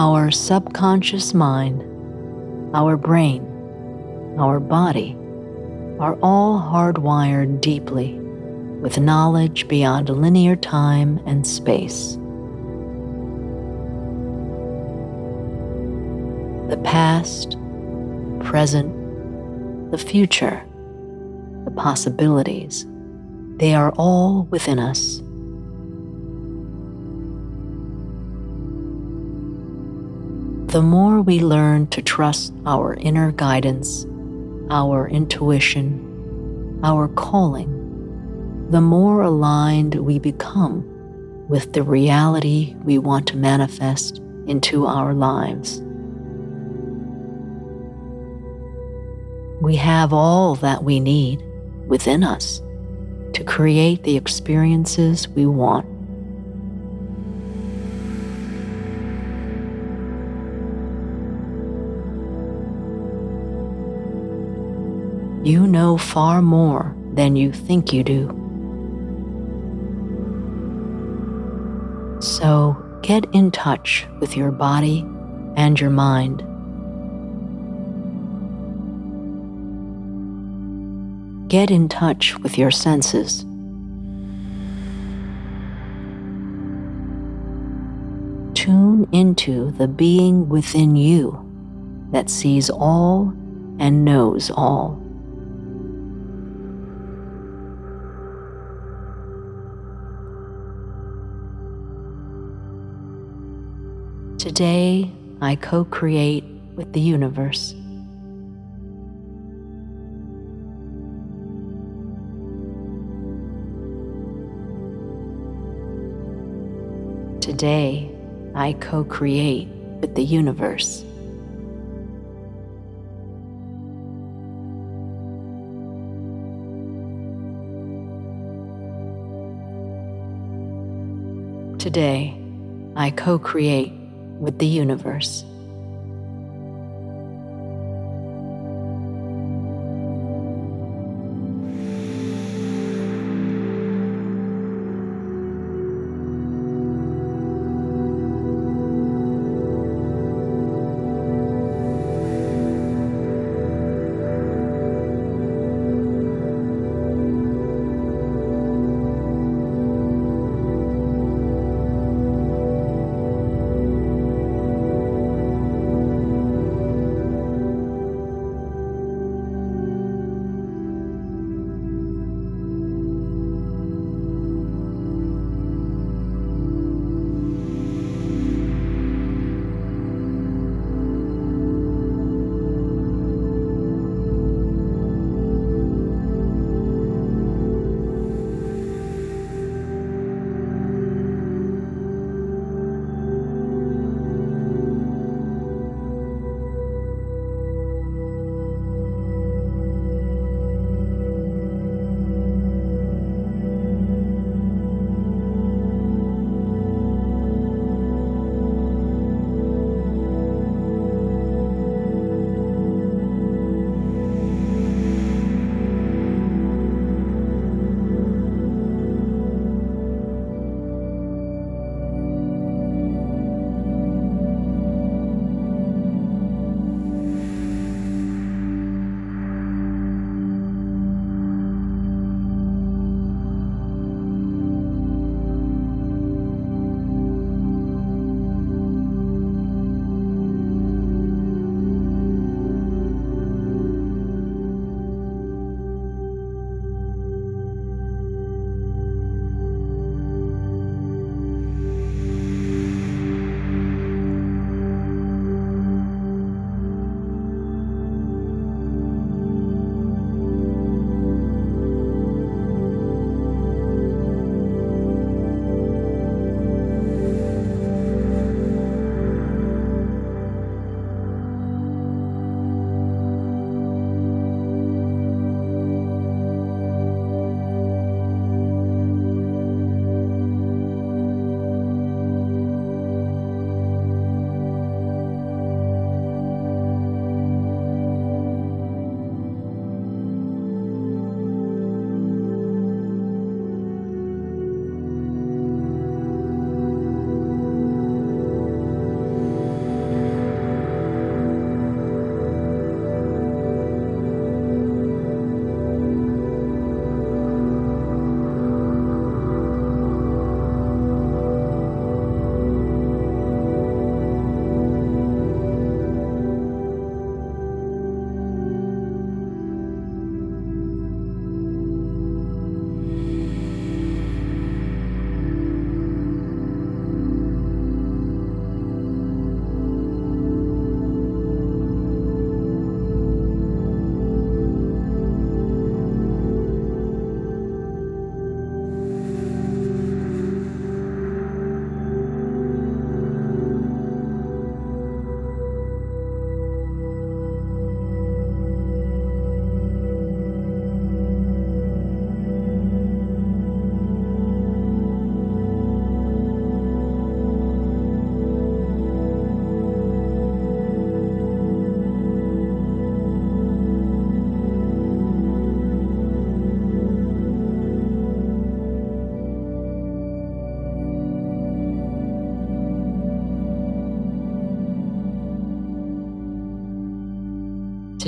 Our subconscious mind, our brain, our body are all hardwired deeply with knowledge beyond linear time and space. The past, the present, the future, the possibilities, they are all within us. The more we learn to trust our inner guidance, our intuition, our calling, the more aligned we become with the reality we want to manifest into our lives. We have all that we need within us to create the experiences we want. You know far more than you think you do. So get in touch with your body and your mind. Get in touch with your senses. Tune into the being within you that sees all and knows all. Today, I co create with the universe. Today, I co create with the universe. Today, I co create with the universe.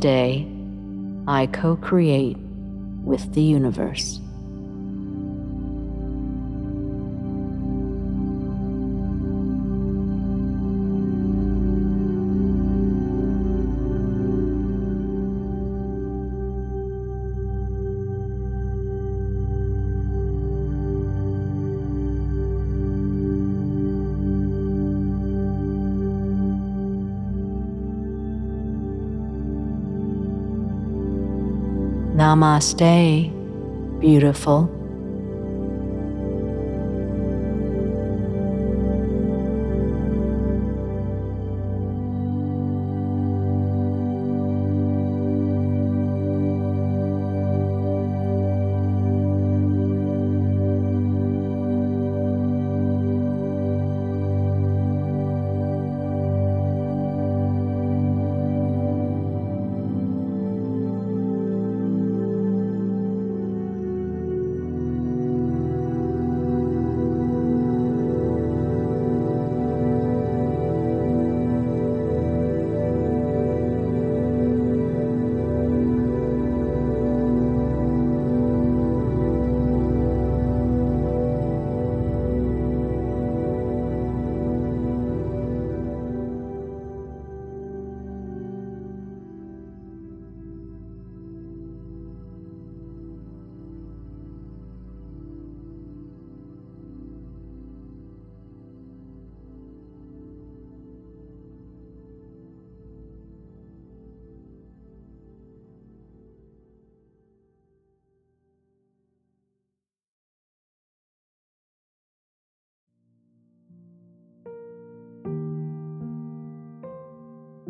Today, I co create with the universe. Namaste, beautiful.